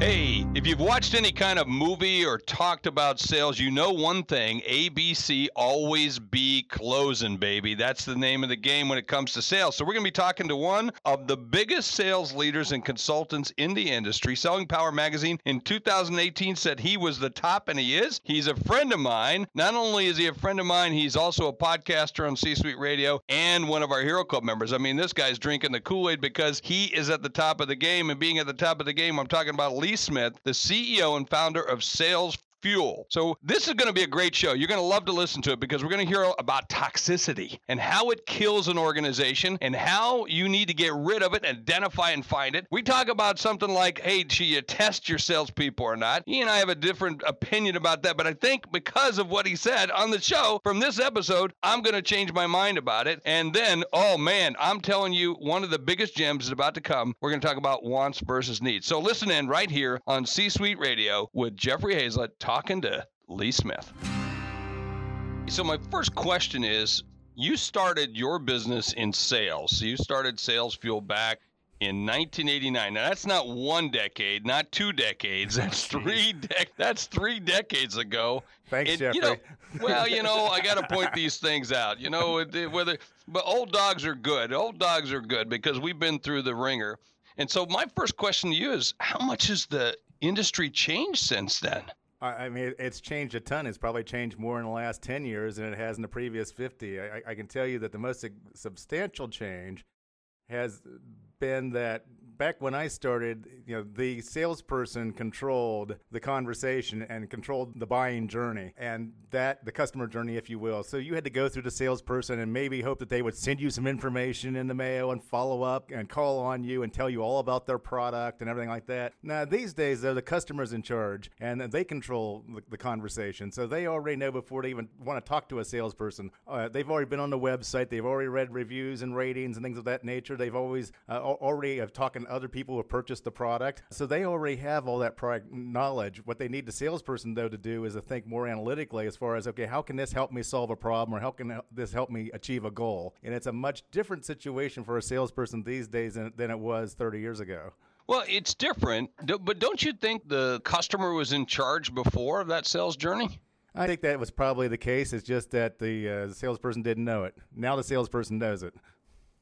Hey, if you've watched any kind of movie or talked about sales, you know one thing ABC always be closing, baby. That's the name of the game when it comes to sales. So, we're going to be talking to one of the biggest sales leaders and consultants in the industry. Selling Power Magazine in 2018 said he was the top, and he is. He's a friend of mine. Not only is he a friend of mine, he's also a podcaster on C Suite Radio and one of our Hero Club members. I mean, this guy's drinking the Kool Aid because he is at the top of the game, and being at the top of the game, I'm talking about Lee Smith, the CEO and founder of Sales fuel. So this is going to be a great show. You're going to love to listen to it because we're going to hear about toxicity and how it kills an organization and how you need to get rid of it, identify and find it. We talk about something like, hey, should you test your salespeople or not? He and I have a different opinion about that, but I think because of what he said on the show from this episode, I'm going to change my mind about it. And then, oh man, I'm telling you, one of the biggest gems is about to come. We're going to talk about wants versus needs. So listen in right here on C Suite Radio with Jeffrey Hayzlett talking to Lee Smith. So, my first question is you started your business in sales. So, you started Sales Fuel back in 1989. Now that's not one decade, not two decades. That's three. De- that's three decades ago. Thanks, And, Jeffrey. You know, well, you know, I got to point these things out. You know, whether but old dogs are good. Old dogs are good because we've been through the wringer. And so my first question to you is, how much has the industry changed since then? I mean, it's changed a ton. It's probably changed more in the last 10 years than it has in the previous 50. I, I- I can tell you that the most substantial change has been that back when I started, you know, the salesperson controlled the conversation and controlled the buying journey and that the customer journey, if you will. So you had to go through the salesperson and maybe hope that they would send you some information in the mail and follow up and call on you and tell you all about their product and everything like that. Now these days, though, the customer's in charge and they control the, the conversation. So they already know before they even want to talk to a salesperson. Uh, they've already been on the website. They've already read reviews and ratings and things of that nature. They've always uh, already have talking other people who have purchased the product. So they already have all that product knowledge. What they need the salesperson though to do is to think more analytically as far as okay, how can this help me solve a problem or how can this help me achieve a goal? And it's a much different situation for a salesperson these days than, than it was 30 years ago. Well, it's different, but don't you think the customer was in charge before of that sales journey? I think that was probably the case. It's just that the uh, salesperson didn't know it. Now the salesperson knows it.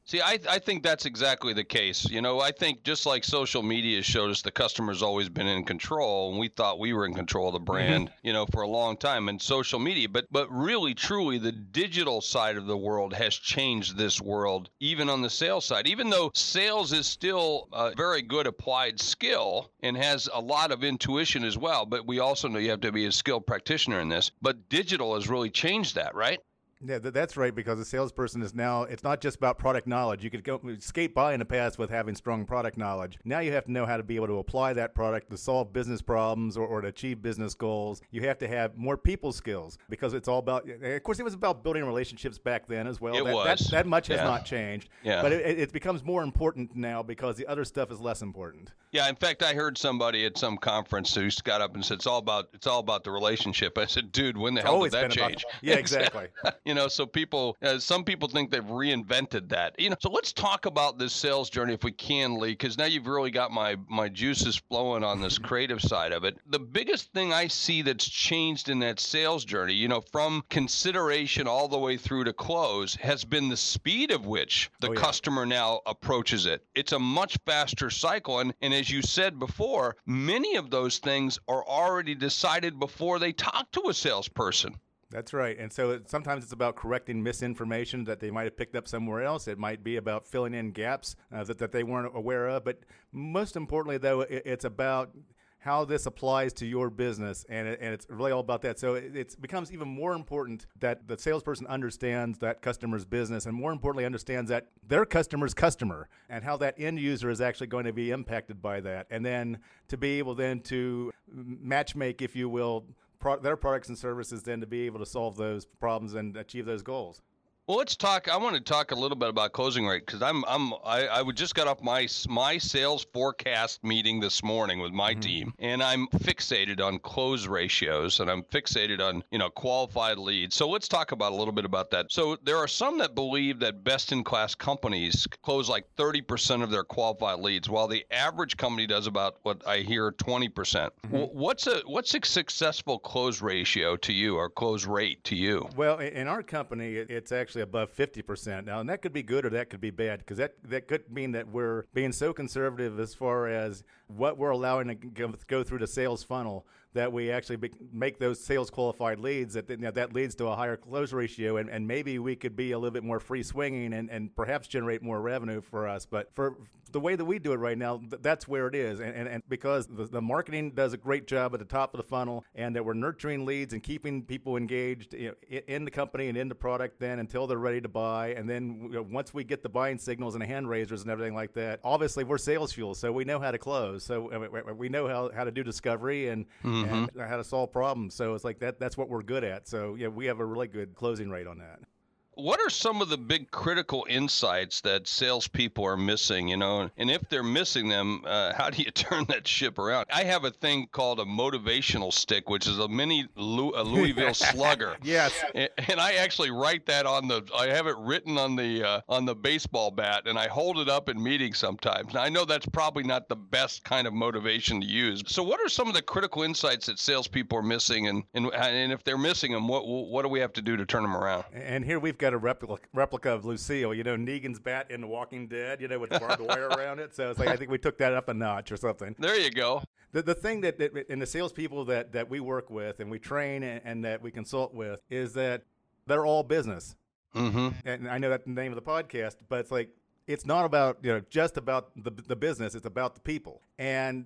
See, I, I think that's exactly the case. You know, I think just like social media showed us the customer's always been in control, and we thought we were in control of the mm-hmm. brand, you know, for a long time And social media. But but really, truly, the digital side of the world has changed this world, even on the sales side. Even though sales is still a very good applied skill and has a lot of intuition as well, but we also know you have to be a skilled practitioner in this. But digital has really changed that, right? Yeah, that's right. Because a salesperson is now, it's not just about product knowledge. You could go skate by in the past with having strong product knowledge. Now you have to know how to be able to apply that product to solve business problems or, or to achieve business goals. You have to have more people skills because it's all about, eh, of course, it was about building relationships back then as well. It that, was. That, that much has not changed. Yeah. But it, it becomes more important now because the other stuff is less important. Yeah, in fact, I heard somebody at some conference who got up and said it's all about it's all about the relationship. I said, dude, when the hell always did that been about- change? Yeah, exactly. You know, so people, uh, some people think they've reinvented that. You know, so let's talk about this sales journey if we can, Lee, because now you've really got my my juices flowing on this creative side of it. The biggest thing I see that's changed in that sales journey, you know, from consideration all the way through to close, has been the speed of which the Oh, yeah. customer now approaches it. It's a much faster cycle, and and as you said before, many of those things are already decided before they talk to a salesperson. That's right. And so it, sometimes it's about correcting misinformation that they might have picked up somewhere else. It might be about filling in gaps uh, that, that they weren't aware of. But most importantly, though, it, it's about how this applies to your business. And, it, and it's really all about that. So it it's, becomes even more important that the salesperson understands that customer's business and more importantly, understands that their customer's customer and how that end user is actually going to be impacted by that. And then to be able then to matchmake, if you will, pro- their products and services then to be able to solve those problems and achieve those goals. Well, let's talk. I want to talk a little bit about closing rate because I'm I'm I, I would just got off my my sales forecast meeting this morning with my mm-hmm. team, and I'm fixated on close ratios and I'm fixated on you know qualified leads. So let's talk about a little bit about that. So there are some that believe that best in class companies close like 30% of their qualified leads, while the average company does about what I hear 20%. percent mm hmm What's a what's a successful close ratio to you or close rate to you? Well, in our company, it's actually actually above 50% now, and that could be good or that could be bad because that, that could mean that we're being so conservative as far as what we're allowing to go, through the sales funnel that we actually be, make those sales qualified leads that you know, that leads to a higher close ratio and, and maybe we could be a little bit more free swinging and, and perhaps generate more revenue for us. But for the way that we do it right now th- that's where it is. And, and, and because the, the, marketing does a great job at the top of the funnel and that we're nurturing leads and keeping people engaged you know, in the company and in the product then until they're ready to buy and then you know, once we get the buying signals and the hand raisers and everything like that obviously we're sales fuel so we know how to close so we know how, how to do discovery and mm-hmm. and how to solve problems. So it's like that. That's what we're good at. So yeah, we have a really good closing rate on that what are some of the big critical insights that salespeople are missing? You know, and if they're missing them, uh, how do you turn that ship around? I have a thing called a motivational stick, which is a mini Lou, a Louisville Slugger. yes. And, and, I actually write that on the. I have it written on the uh, on the baseball bat, and I hold it up in meetings sometimes. Now I know that's probably not the best kind of motivation to use. So, what are some of the critical insights that salespeople are missing, and and, and if they're missing them, what what do we have to do to turn them around? And here we've got got a replica, replica of Lucille, you know, Negan's bat in The Walking Dead, you know, with the barbed wire around it. So it's like I think we took that up a notch or something. There you go. The, the thing that, that in the salespeople that, that we work with and we train and, and that we consult with is that they're all business. Mm-hmm. And I know that's the name of the podcast, but it's like it's not about you know just about the the business. It's about the people. And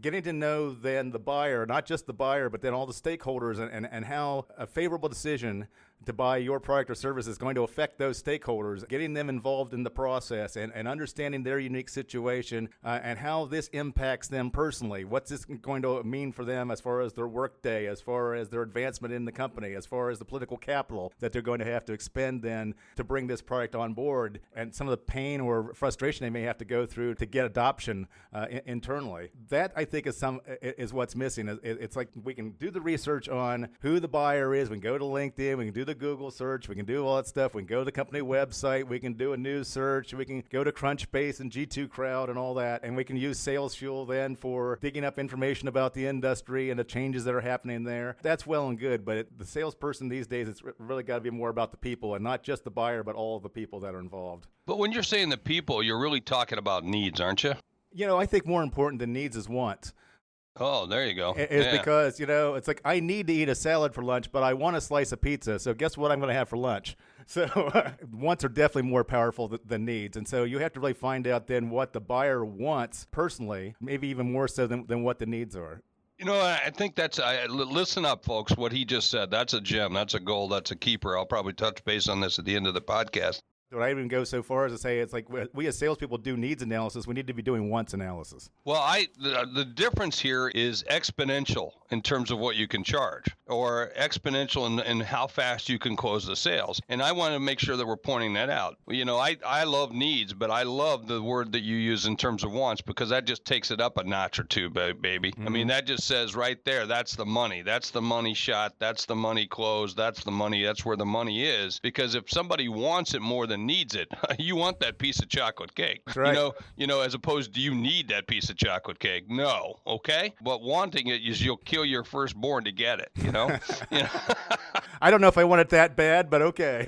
getting to know then the buyer, not just the buyer, but then all the stakeholders and, and, and how a favorable decision to buy your product or service is going to affect those stakeholders, getting them involved in the process and, and understanding their unique situation uh, and how this impacts them personally. What's this going to mean for them as far as their workday, as far as their advancement in the company, as far as the political capital that they're going to have to expend then to bring this product on board, and some of the pain or frustration they may have to go through to get adoption uh, internally. That I think is some is what's missing. It's like we can do the research on who the buyer is. We can go to LinkedIn. We can do the Google search. We can do all that stuff. We can go to the company website. We can do a news search. We can go to Crunchbase and G2 Crowd and all that. And we can use Sales Fuel then for digging up information about the industry and the changes that are happening there. That's well and good, but it, the salesperson these days, it's really got to be more about the people and not just the buyer, but all of the people that are involved. But when you're saying the people, you're really talking about needs, aren't you? You know, I think more important than needs is wants. Oh, there you go. Is yeah. because, you know, it's like I need to eat a salad for lunch, but I want a slice of pizza. So guess what I'm going to have for lunch? So wants are definitely more powerful th- than needs. And so you have to really find out then what the buyer wants personally, maybe even more so than, than what the needs are. You know, I think that's. I, listen up, folks. What he just said. That's a gem. That's a goal. That's a keeper. I'll probably touch base on this at the end of the podcast. Would I even go so far as to say it's like we as salespeople do needs analysis? We need to be doing wants analysis. Well, I the, the difference here is exponential in terms of what you can charge, or exponential in, in how fast you can close the sales. And I want to make sure that we're pointing that out. You know, I I love needs, but I love the word that you use in terms of wants because that just takes it up a notch or two, baby. Mm-hmm. I mean, mm-hmm. that just says right there, that's the money. That's the money shot. That's the money closed. That's the money. That's where the money is. Because if somebody wants it more than needs it. you want that piece of chocolate cake. Right. You know, you know, as opposed to you need that piece of chocolate cake. No, okay? But wanting it is you'll kill your firstborn to get it, you know? you know? I don't know if I want it that bad, but okay.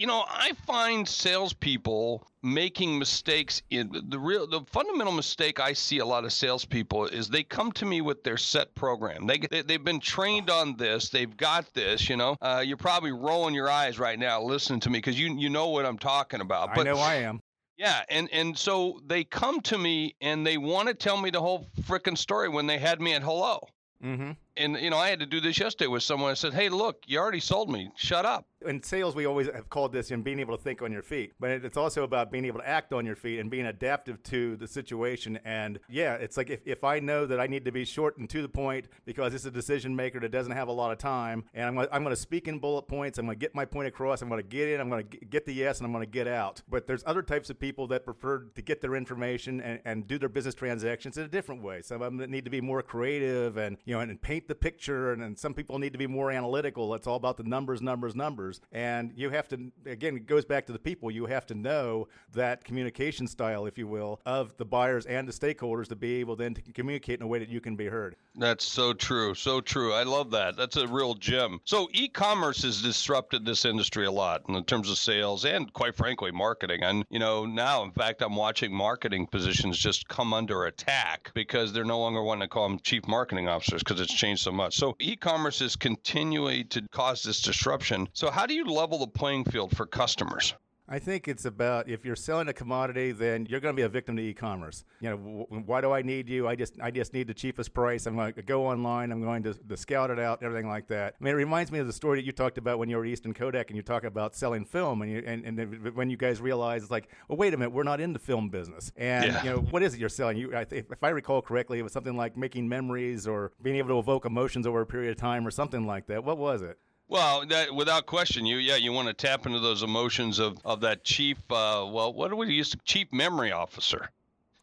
You know, I find salespeople making mistakes in the real the fundamental mistake I see a lot of salespeople is they come to me with their set program. They, they have been trained on this. They've got this. You know, uh, you're probably rolling your eyes right now listening to me because you you know what I'm talking about. But, I know I am. Yeah, and and so they come to me and they want to tell me the whole freaking story when they had me at hello. Mm-hmm. And you know, I had to do this yesterday with someone. I said, "Hey, look, you already sold me. Shut up." in sales, we always have called this in being able to think on your feet, but it's also about being able to act on your feet and being adaptive to the situation. And yeah, it's like if, if I know that I need to be short and to the point because it's a decision maker that doesn't have a lot of time, and I'm, I'm going to speak in bullet points, I'm going to get my point across, I'm going to get in, I'm going to get the yes, and I'm going to get out. But there's other types of people that prefer to get their information and, and do their business transactions in a different way. Some of them that need to be more creative and you know and paint the picture, and, and some people need to be more analytical. It's all about the numbers, numbers, numbers, and you have to again it goes back to the people. You have to know that communication style, if you will, of the buyers and the stakeholders to be able then to communicate in a way that you can be heard. That's so true, so true. I love that. That's a real gem. So e-commerce has disrupted this industry a lot in terms of sales and quite frankly marketing. And you know now, in fact, I'm watching marketing positions just come under attack because they're no longer wanting to call them chief marketing officers because it's changed so much. So e-commerce is continuing to cause this disruption. So how do you level the playing field for customers? I think it's about if you're selling a commodity, then you're going to be a victim to e-commerce. You know, w- why do I need you? I just I just need the cheapest price. I'm going to go online. I'm going to, to scout it out, everything like that. I mean, it reminds me of the story that you talked about when you were at Eastman Kodak and you talk about selling film, and you, and, and when you guys realize it's like, well, wait a minute, we're not in the film business. And Yeah. you know, what is it you're selling? You, I th- if I recall correctly, it was something like making memories or being able to evoke emotions over a period of time or something like that. What was it? Well, that without question, you yeah, you want to tap into those emotions of of that chief. Uh, well, what do we use? Chief memory officer.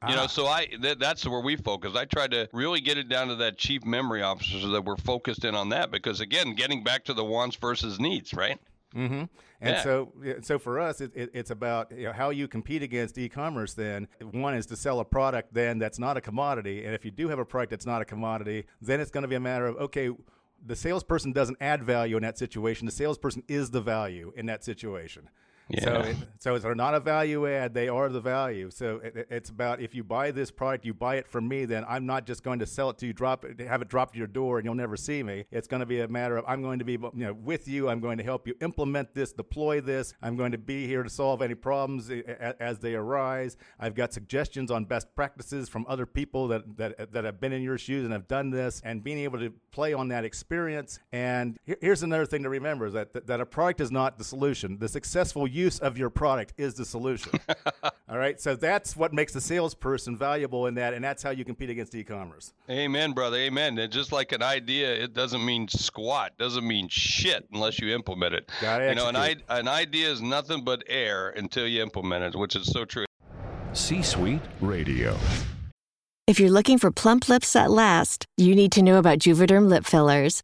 You know, Ah. so I th- that's where we focus. I tried to really get it down to that chief memory officer so that we're focused in on that because again, getting back to the wants versus needs, right? Mm-hmm. And Yeah. so, so for us, it, it, it's about you know, how you compete against e-commerce. Then one is to sell a product then that's not a commodity, and if you do have a product that's not a commodity, then it's going to be a matter of okay, the salesperson doesn't add value in that situation. The salesperson is the value in that situation. So, it, so it's they're not a value add; they are the value. So it, it- it's about if you buy this product, you buy it from me. Then I'm not just going to sell it to you, drop it, have it dropped to your door, and you'll never see me. It's going to be a matter of I'm going to be you know with you. I'm going to help you implement this, deploy this. I'm going to be here to solve any problems as they arise. I've got suggestions on best practices from other people that that that have been in your shoes and have done this, and being able to play on that experience. And here- here's another thing to remember: is that that, that a product is not the solution. The successful use of your product is the solution. All right, so that's what makes the salesperson valuable in that, and that's how you compete against e-commerce. Amen, brother. Amen. And just like an idea, it doesn't mean squat. Doesn't mean shit unless you implement it. Gotta you know, an, I- an idea is nothing but air until you implement it, which is so true. C Suite Radio. If you're looking for plump lips that last, you need to know about Juvederm lip fillers.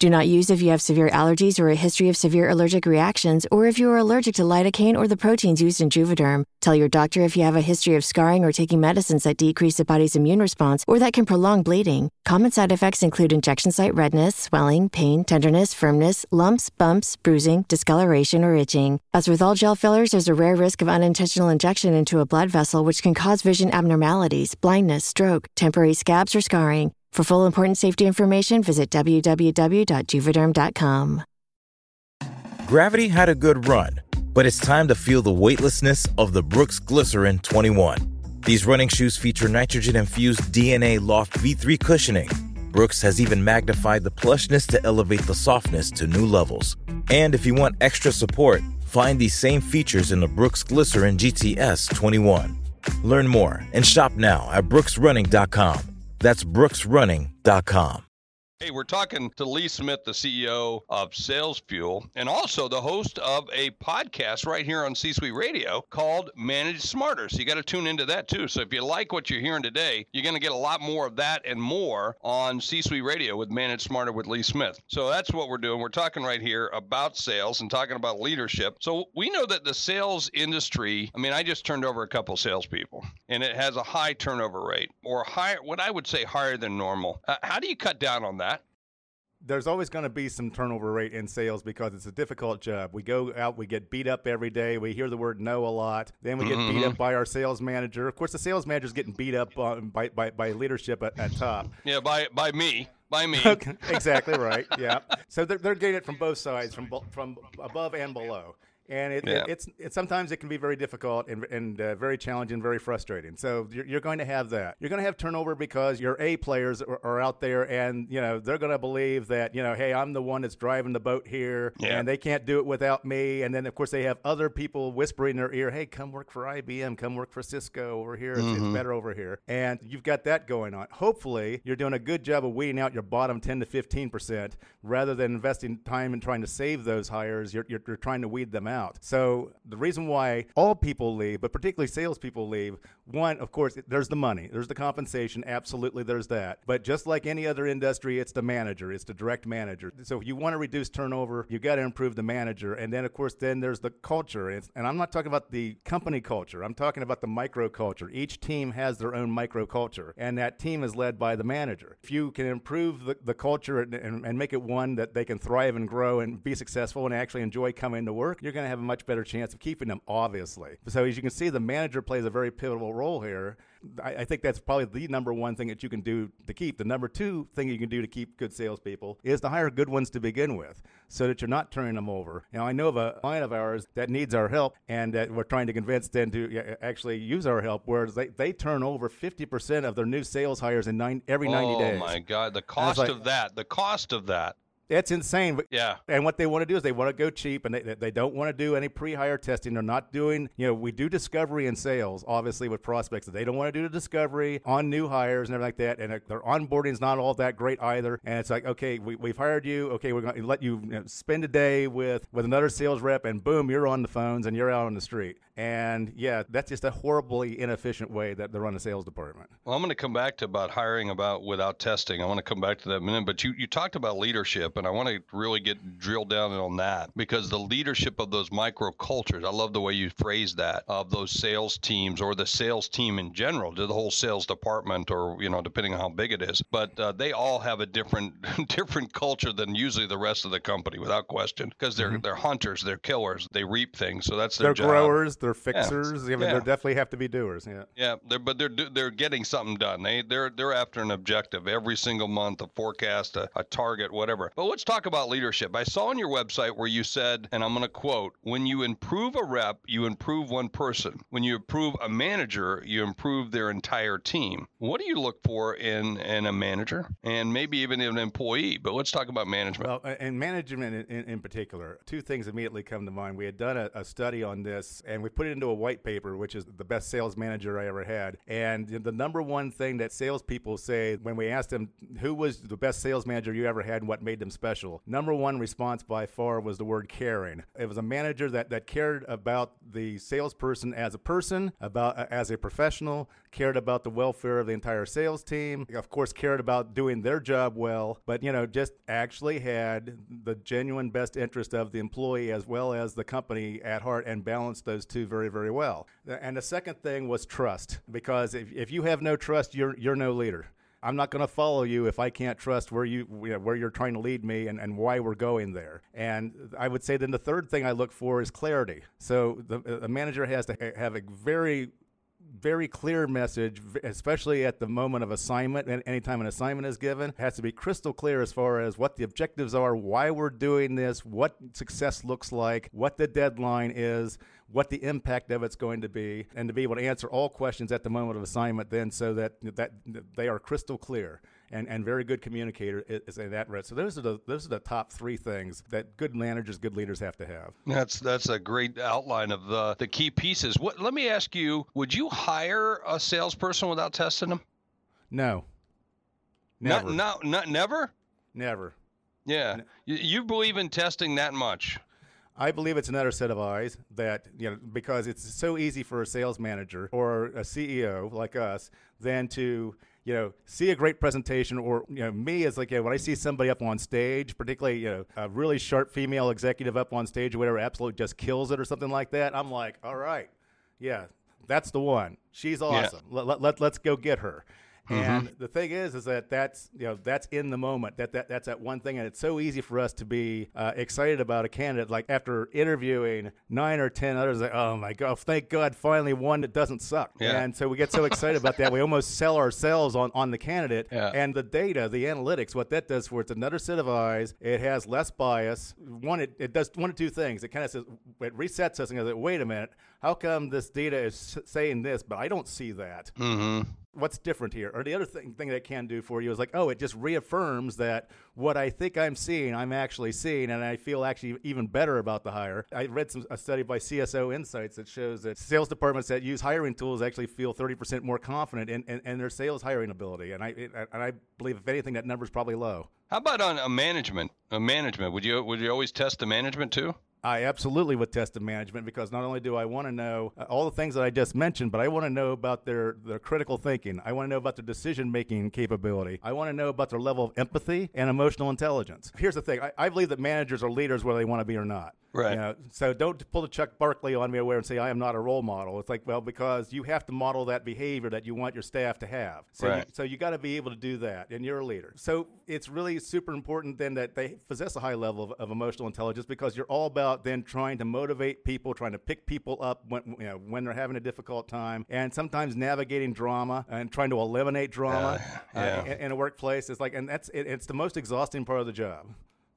Do not use if you have severe allergies or a history of severe allergic reactions, or if you are allergic to lidocaine or the proteins used in Juvederm. Tell your doctor if you have a history of scarring or taking medicines that decrease the body's immune response or that can prolong bleeding. Common side effects include injection site redness, swelling, pain, tenderness, firmness, lumps, bumps, bruising, discoloration, or itching. As with all gel fillers, there's a rare risk of unintentional injection into a blood vessel, which can cause vision abnormalities, blindness, stroke, temporary scabs, or scarring. For full important safety information, visit www.juvederm.com. Gravity had a good run, but it's time to feel the weightlessness of the Brooks Glycerin 21. These running shoes feature nitrogen infused DNA Loft V3 cushioning. Brooks has even magnified the plushness to elevate the softness to new levels. And if you want extra support, find these same features in the Brooks Glycerin GTS 21. Learn more and shop now at brooksrunning.com. That's brooksrunning.com. Hey, we're talking to Lee Smith, the CEO of Sales Fuel, and also the host of a podcast right here on C Suite Radio called Manage Smarter. So you got to tune into that too. So if you like what you're hearing today, you're going to get a lot more of that and more on C Suite Radio with Manage Smarter with Lee Smith. So that's what we're doing. We're talking right here about sales and talking about leadership. So we know that the sales industry, I mean, I just turned over a couple salespeople, and it has a high turnover rate, or higher, what I would say higher than normal. Uh, how do you cut down on that? There's always going to be some turnover rate in sales because it's a difficult job. We go out, we get beat up every day. We hear the word no a lot. Then we get mm-hmm. beat up by our sales manager. Of course, the sales manager's getting beat up uh, by, by, by leadership at, at top. Yeah, by by me by me. exactly right. Yeah. So they're, they're getting it from both sides, from from above and below and it, yeah. it, it's it, sometimes it can be very difficult and, and uh, very challenging, very frustrating. So you're, you're, going to have that. You're going to have turnover because your A players are, are, out there, and you know they're going to believe that you know, hey, I'm the one that's driving the boat here, yeah. and they can't do it without me. And then of course they have other people whispering in their ear, hey, come work for IBM, come work for Cisco over here. It's, mm-hmm. it's better over here, and you've got that going on. Hopefully, you're doing a good job of weeding out your bottom 10 to 15 percent rather than investing time and trying to save those hires. You're, you're, you're trying to weed them out out. So the reason why all people leave, but particularly salespeople leave, one, of course, there's the money, there's the compensation. Absolutely, there's that. But just like any other industry, it's the manager, it's the direct manager. So if you want to reduce turnover, you got to improve the manager. And then, of course, then there's the culture. And I'm not talking about the company culture. I'm talking about the micro culture. Each team has their own micro culture, and that team is led by the manager. If you can improve the, the culture and, and, and make it one that they can thrive and grow and be successful and actually enjoy coming to work, you're going to have a much better chance of keeping them, obviously. So as you can see, the manager plays a very pivotal role here. I, I, think that's probably the number one thing that you can do to keep. The number two thing you can do to keep good salespeople is to hire good ones to begin with, so that you're not turning them over. Now, I know of a client of ours that needs our help, and that we're trying to convince them to actually use our help. Whereas they, they turn over 50% of their new sales hires in nine, every 90 days. Oh my God, the cost like, of that! The cost of that. It's insane. Yeah. And what they want to do is they want to go cheap and they, they don't want to do any pre hire testing. They're not doing, you know, we do discovery and sales, obviously, with prospects. They don't want to do the discovery on new hires and everything like that. And their onboarding is not all that great either. And it's like, okay, we, we've hired you. Okay, we're going to let you, you know, spend a day with, with another sales rep, and boom, you're on the phones and you're out on the street. And yeah, that's just a horribly inefficient way that they run a sales department. Well, I'm going to come back to about hiring about without testing. I want to come back to that in a minute. But you, you talked about leadership and I want to really get drilled down on that because the leadership of those micro cultures, I love the way you phrase that, of those sales teams or the sales team in general, to the whole sales department or, you know, depending on how big it is. But uh, they all have a different different culture than usually the rest of the company without question because they're mm-hmm. they're hunters, they're killers, they reap things. So that's their they're job. growers, they're fixers. Yeah. I mean, yeah. they definitely have to be doers. Yeah. Yeah, they're, but they're they're getting something done. They they're they're after an objective every single month, a forecast, a, a target, whatever. But let's talk about leadership. I saw on your website where you said, and I'm going to quote, when you improve a rep, you improve one person. When you improve a manager, you improve their entire team. What do you look for in, in a manager and maybe even an employee? But let's talk about management. Well, and management in, in, in particular, two things immediately come to mind. We had done a, a study on this and we put it into a white paper, which is the best sales manager I ever had. And the number one thing that salespeople say when we asked them who was the best sales manager you ever had and what made them special, number one response by far was the word caring. It was a manager that, that cared about the salesperson as a person, about uh, as a professional, cared about the welfare of the entire sales team, of course, cared about doing their job well, but you know, just actually had the genuine best interest of the employee as well as the company at heart and balanced those two very, very well. And the second thing was trust, because if, if you have no trust, you're you're no leader. I'm not going to follow you if I can't trust where you, you know, where you're trying to lead me and, and why we're going there. And I would say then the third thing I look for is clarity. So the, a manager has to have a very very clear message, especially at the moment of assignment. And anytime an assignment is given, has to be crystal clear as far as what the objectives are, why we're doing this, what success looks like, what the deadline is, what the impact of it's going to be, and to be able to answer all questions at the moment of assignment. Then, so that that they are crystal clear and, and very good communicator is in that red. So those are the those are the top three things that good managers, good leaders have to have. That's that's a great outline of the the key pieces. What let me ask you: Would you hire a salesperson without testing them? No. Never. Not, not, not never. Never. Yeah. You, you believe in testing that much? I believe it's another set of eyes that, you know, because it's so easy for a sales manager or a CEO like us then to you know, see a great presentation, or you know, me as like you know, when I see somebody up on stage, particularly you know, a really sharp female executive up on stage or whatever, absolutely just kills it or something like that. I'm like, all right, yeah, that's the one. She's awesome. Yeah. Let, let, let, us go get her. And the thing is, is that that's you know that's in the moment. That, that that's that one thing, and it's so easy for us to be uh, excited about a candidate. Like after interviewing nine or ten others, like oh my god, thank God, finally one that doesn't suck. Yeah. And so we get so excited about that, we almost sell ourselves on on the candidate. Yeah. And the data, the analytics, what that does for it's another set of eyes. It has less bias. One, it, it does one of two things. It kind of says it resets us and goes, wait a minute, how come this data is saying this, but I don't see that? Mm-hmm. What's different here? Or the other thing, thing that it can do for you is like, oh, it just reaffirms that what I think I'm seeing, I'm actually seeing, and I feel actually even better about the hire. I read some a study by CSO Insights that shows that sales departments that use hiring tools actually feel 30% more confident in, in, in their sales hiring ability. And I it, and I believe if anything, that number's probably low. How about on a management? A management? Would you would you always test the management too? I absolutely would test the management because not only do I want to know uh, all the things that I just mentioned, but I want to know about their, their critical thinking. I want to know about their decision making capability. I want to know about their level of empathy and emotional intelligence. Here's the thing I, I believe that managers are leaders whether they want to be or not. Right. You know, so don't pull the Chuck Barkley on me away and say I am not a role model. It's like, well, because you have to model that behavior that you want your staff to have. So Right. you, so you got to be able to do that, and you're a leader. So it's really super important then that they possess a high level of, of emotional intelligence because you're all about then trying to motivate people, trying to pick people up when you know when they're having a difficult time, and sometimes navigating drama and trying to eliminate drama Yeah, yeah. Uh, in, in a workplace. It's like, and that's it, it's the most exhausting part of the job.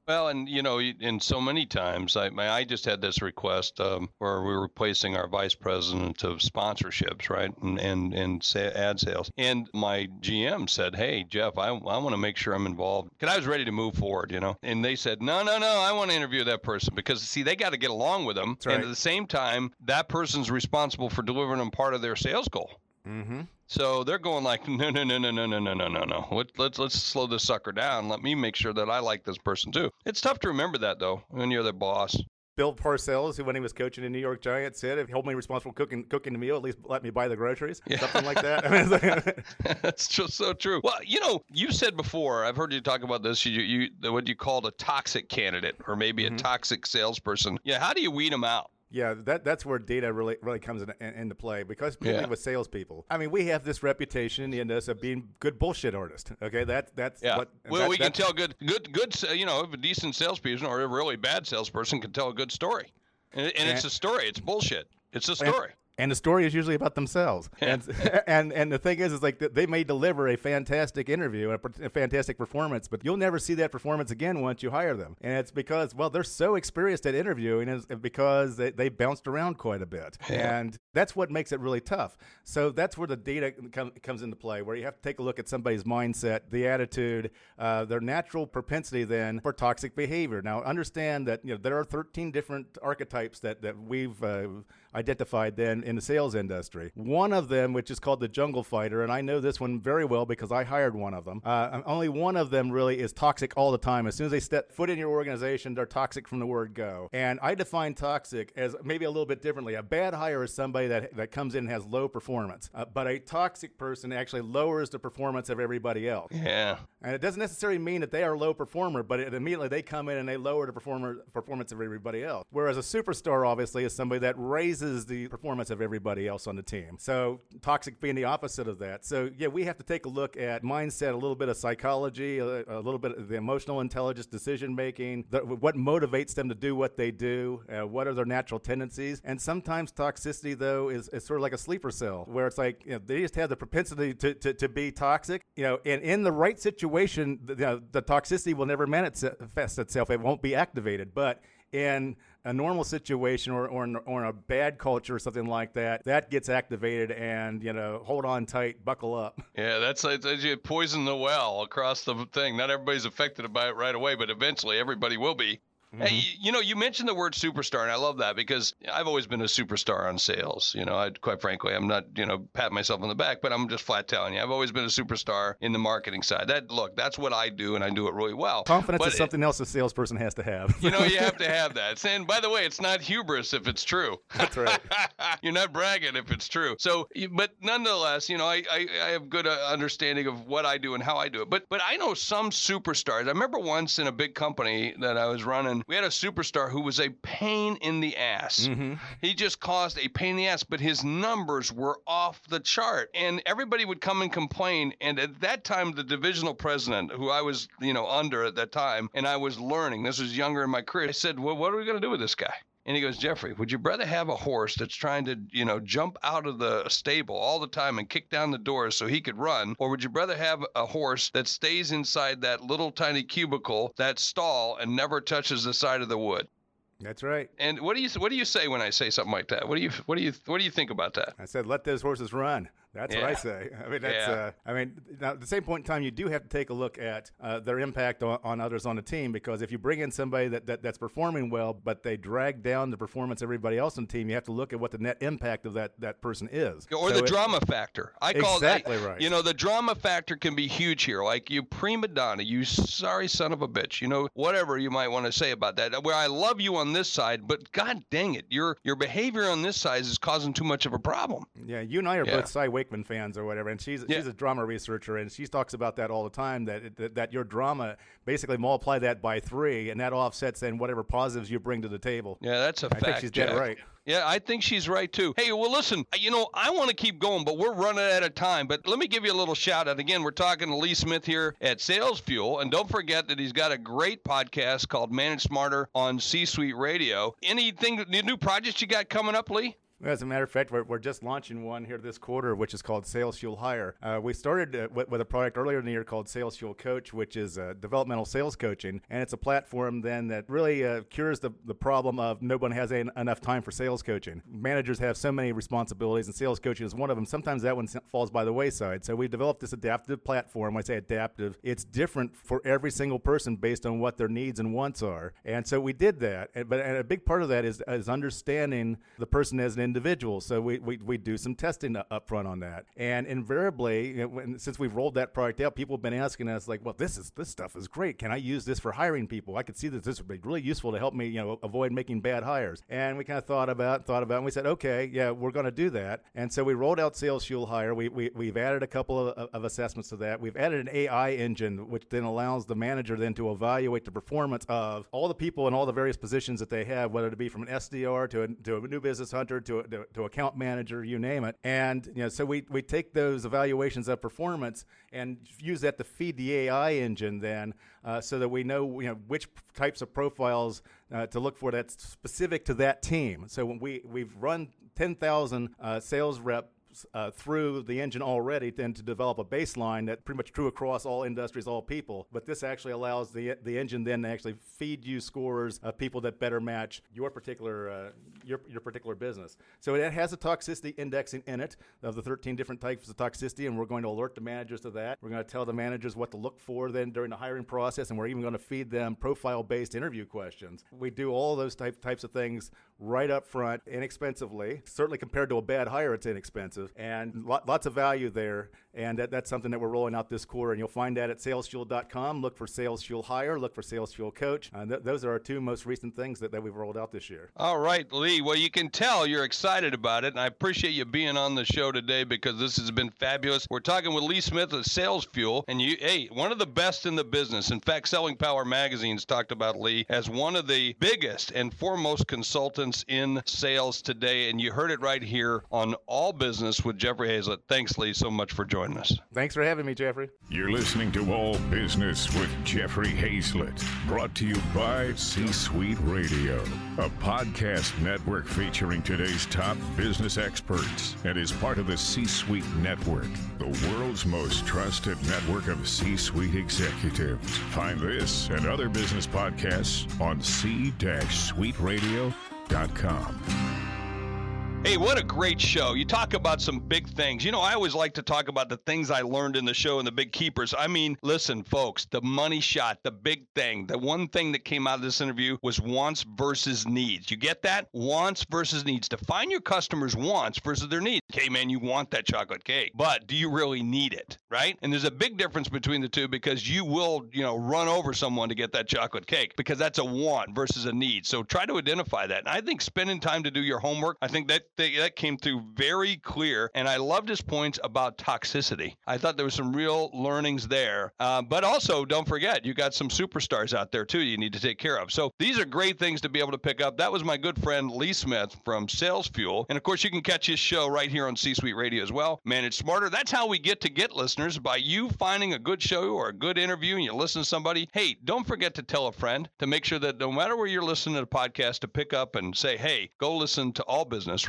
Well, and you know, and so many times, I my, I just had this request um, where we were replacing our vice president of sponsorships, right, and and and sa- ad sales, and my GM said, "Hey, Jeff, I, I want to make sure I'm involved because I was ready to move forward, you know." And they said, "No, no, no, I want to interview that person because see, they got to get along with them, right. and at the same time, that person's responsible for delivering them part of their sales goal." Mm-hmm. So they're going like, no, no, no, no, no, no, no, no, no, no. Let, let's let's slow this sucker down. Let me make sure that I like this person too. It's tough to remember that though when you're the boss. Bill Parcells, who when he was coaching the New York Giants, said, "If you hold me responsible cooking cooking the meal, at least let me buy the groceries." Something like that. I mean, like- That's just so true. Well, you know, you said before. I've heard you talk about this. You you what you called a toxic candidate or maybe a mm-hmm. toxic salesperson. Yeah. How do you weed them out? Yeah, that that's where data really really comes in, in, into play because particularly Yeah. with salespeople. I mean, we have this reputation in us of being good bullshit artists. Okay, that that's Yeah. what. well, we can tell good, good, good. You know, if a decent salesperson or a really bad salesperson can tell a good story, and, and it's a story. It's bullshit. It's a and- story. And the story is usually about themselves. And, and and the thing is, is like they may deliver a fantastic interview and a, a fantastic performance, but you'll never see that performance again once you hire them. And it's because, well, they're so experienced at interviewing, is because they, they bounced around quite a bit, and that's what makes it really tough. So that's where the data com- comes into play, where you have to take a look at somebody's mindset, the attitude, uh, their natural propensity then for toxic behavior. Now, understand that you know there are 13 different archetypes that that we've uh, identified then in the sales industry. One of them, which is called the jungle fighter, and I know this one very well because I hired one of them. Uh, only one of them really is toxic all the time. As soon as they step foot in your organization, they're toxic from the word go. And I define toxic as maybe a little bit differently. A bad hire is somebody that, that comes in and has low performance, uh, but a toxic person actually lowers the performance of everybody else. Yeah. And it doesn't necessarily mean that they are a low performer, but it, immediately they come in and they lower the performer, performance of everybody else. Whereas a superstar, obviously, is somebody that raises the performance of everybody else on the team. So toxic being the opposite of that. So yeah, we have to take a look at mindset, a little bit of psychology, a, a little bit of the emotional intelligence, decision making, what motivates them to do what they do, uh, what are their natural tendencies, and sometimes toxicity though is, is sort of like a sleeper cell, where it's like you know, they just have the propensity to, to, to be toxic, you know, and in the right situation, the, you know, the toxicity will never manifest itself; it won't be activated, but in a normal situation or, or, in, or in a bad culture or something like that, that gets activated and, you know, hold on tight, buckle up. Yeah, that's like you poison the well across the thing. Not everybody's affected by it right away, but eventually everybody will be. Hey, you, know, you mentioned the word superstar, and I love that because I've always been a superstar on sales. You know, I, quite frankly, I'm not, you know, patting myself on the back, but I'm just flat telling you, I've always been a superstar in the marketing side. That look, that's what I do, and I do it really well. Confidence But is it- something else a salesperson has to have. you know, you have to have that. And by the way, it's not hubris if it's true. That's right. You're not bragging if it's true. So, but nonetheless, you know, I, I, I have good uh, understanding of what I do and how I do it. But but I know some superstars. I remember once in a big company that I was running, we had a superstar who was a pain in the ass. Mm-hmm. He just caused a pain in the ass, but his numbers were off the chart. And everybody would come and complain. And at that time, the divisional president, who I was, you know, under at that time, and I was learning, this was younger in my career, I said, Well, what are we going to do with this guy? And he goes, Jeffrey, would you rather have a horse that's trying to, you know, jump out of the stable all the time and kick down the doors so he could run? Or would you rather have a horse that stays inside that little tiny cubicle, that stall, and never touches the side of the wood? That's right. And what do you what do you say when I say something like that? What do you what do you what do you think about that? I said, let those horses run. That's what I say. I mean, that's. Yeah. Uh, I mean, now at the same point in time, you do have to take a look at uh, their impact on, on others on the team because if you bring in somebody that, that that's performing well, but they drag down the performance of everybody else on the team, you have to look at what the net impact of that that person is. Or So the it- drama factor. I call Exactly right. You know, the drama factor can be huge here. Like you prima donna, you sorry son of a bitch. You know, whatever you might want to say about that. Where I love you on this side, but god dang it, your your behavior on this side is causing too much of a problem. Yeah, you and I are Yeah. both Cy Wakeman fans or whatever, and she's Yeah. she's a drama researcher, and she talks about that all the time. That, that that your drama basically multiply that by three, and that offsets then whatever positives you bring to the table. Yeah, that's a I fact. I think she's dead Jack. right. Yeah, I think she's right too. Hey, well, listen, you know, I want to keep going, but we're running out of time. But let me give you a little shout out. Again, we're talking to Lee Smith here at Sales Fuel. And don't forget that he's got a great podcast called Manage Smarter on C Suite Radio. Anything, new projects you got coming up, Lee? As a matter of fact, we're, we're just launching one here this quarter, which is called Sales Fuel Hire. Uh, we started uh, with, with a product earlier in the year called Sales Fuel Coach, which is uh, developmental sales coaching, and it's a platform then that really uh, cures the, the problem of no one has en- enough time for sales coaching. Managers have so many responsibilities, and sales coaching is one of them. Sometimes that one falls by the wayside. So we developed this adaptive platform. When I say adaptive, it's different for every single person based on what their needs and wants are. And so we did that. And, but and a big part of that is, is understanding the person as an individual. So we, we, we do some testing up front on that. And invariably, when, since we've rolled that product out, people have been asking us like, well, this is this stuff is great. Can I use this for hiring people? I could see that this would be really useful to help me, you know, avoid making bad hires. And we kind of thought about, thought about, and we said, okay, yeah, we're going to do that. And so we rolled out Sales Fuel Hire. We, we, we've added a couple of, of assessments to that. We've added an AI engine, which then allows the manager then to evaluate the performance of all the people in all the various positions that they have, whether it be from an SDR to a, to a new business hunter to to, to account manager, you name it. And you know, so we, we take those evaluations of performance and use that to feed the AI engine then, uh, so that we know you know which types of profiles uh, to look for that's specific to that team. So when we we've run 10,000 uh, sales reps uh, through the engine already then to develop a baseline that pretty much true across all industries, all people. But this actually allows the the engine then to actually feed you scores of people that better match your particular uh, your your particular business. So it has a toxicity indexing in it of the 13 different types of toxicity, and we're going to alert the managers to that. We're going to tell the managers what to look for then during the hiring process, and we're even going to feed them profile-based interview questions. We do all those type, types of things right up front, inexpensively. Certainly compared to a bad hire, it's inexpensive, and lo- lots of value there. And that, that's something that we're rolling out this quarter, and you'll find that at salesfuel.com. Look for Sales Fuel Hire, look for Sales Fuel Coach. Uh, th- those are our two most recent things that, that we've rolled out this year. All right, Lee. Well, you can tell you're excited about it, and I appreciate you being on the show today because this has been fabulous. We're talking with Lee Smith of Sales Fuel, and you, hey, one of the best in the business. In fact, Selling Power Magazine's talked about Lee as one of the biggest and foremost consultants in sales today, and you heard it right here on All Business with Jeffrey Hayzlett. Thanks, Lee, so much for joining us. Thanks for having me, Jeffrey. You're listening to All Business with Jeffrey Hayzlett, brought to you by C Suite Radio, a podcast network featuring today's top business experts and is part of the C Suite Network, the world's most trusted network of C Suite executives. Find this and other business podcasts on c-suiteradio.com. Hey, what a great show. You talk about some big things. You know, I always like to talk about the things I learned in the show and the big keepers. I mean, listen, folks, the money shot, the big thing, the one thing that came out of this interview was wants versus needs. You get that? Wants versus needs. Define your customers' wants versus their needs. Okay, man, you want that chocolate cake, but do you really need it? Right? And there's a big difference between the two because you will, you know, run over someone to get that chocolate cake because that's a want versus a need. So try to identify that. And I think spending time to do your homework, I think that th- that came through very clear. And I loved his points about toxicity. I thought there was some real learnings there. Uh, but also, don't forget, you got some superstars out there too you need to take care of. So these are great things to be able to pick up. That was my good friend Lee Smith from Sales Fuel. And of course, you can catch his show right here on C Suite Radio as well. Manage Smarter. That's how we get to get listeners by you finding a good show or a good interview and you listen to somebody. Hey, don't forget to tell a friend to make sure that no matter where you're listening to the podcast, to pick up and say, hey, go listen to All Business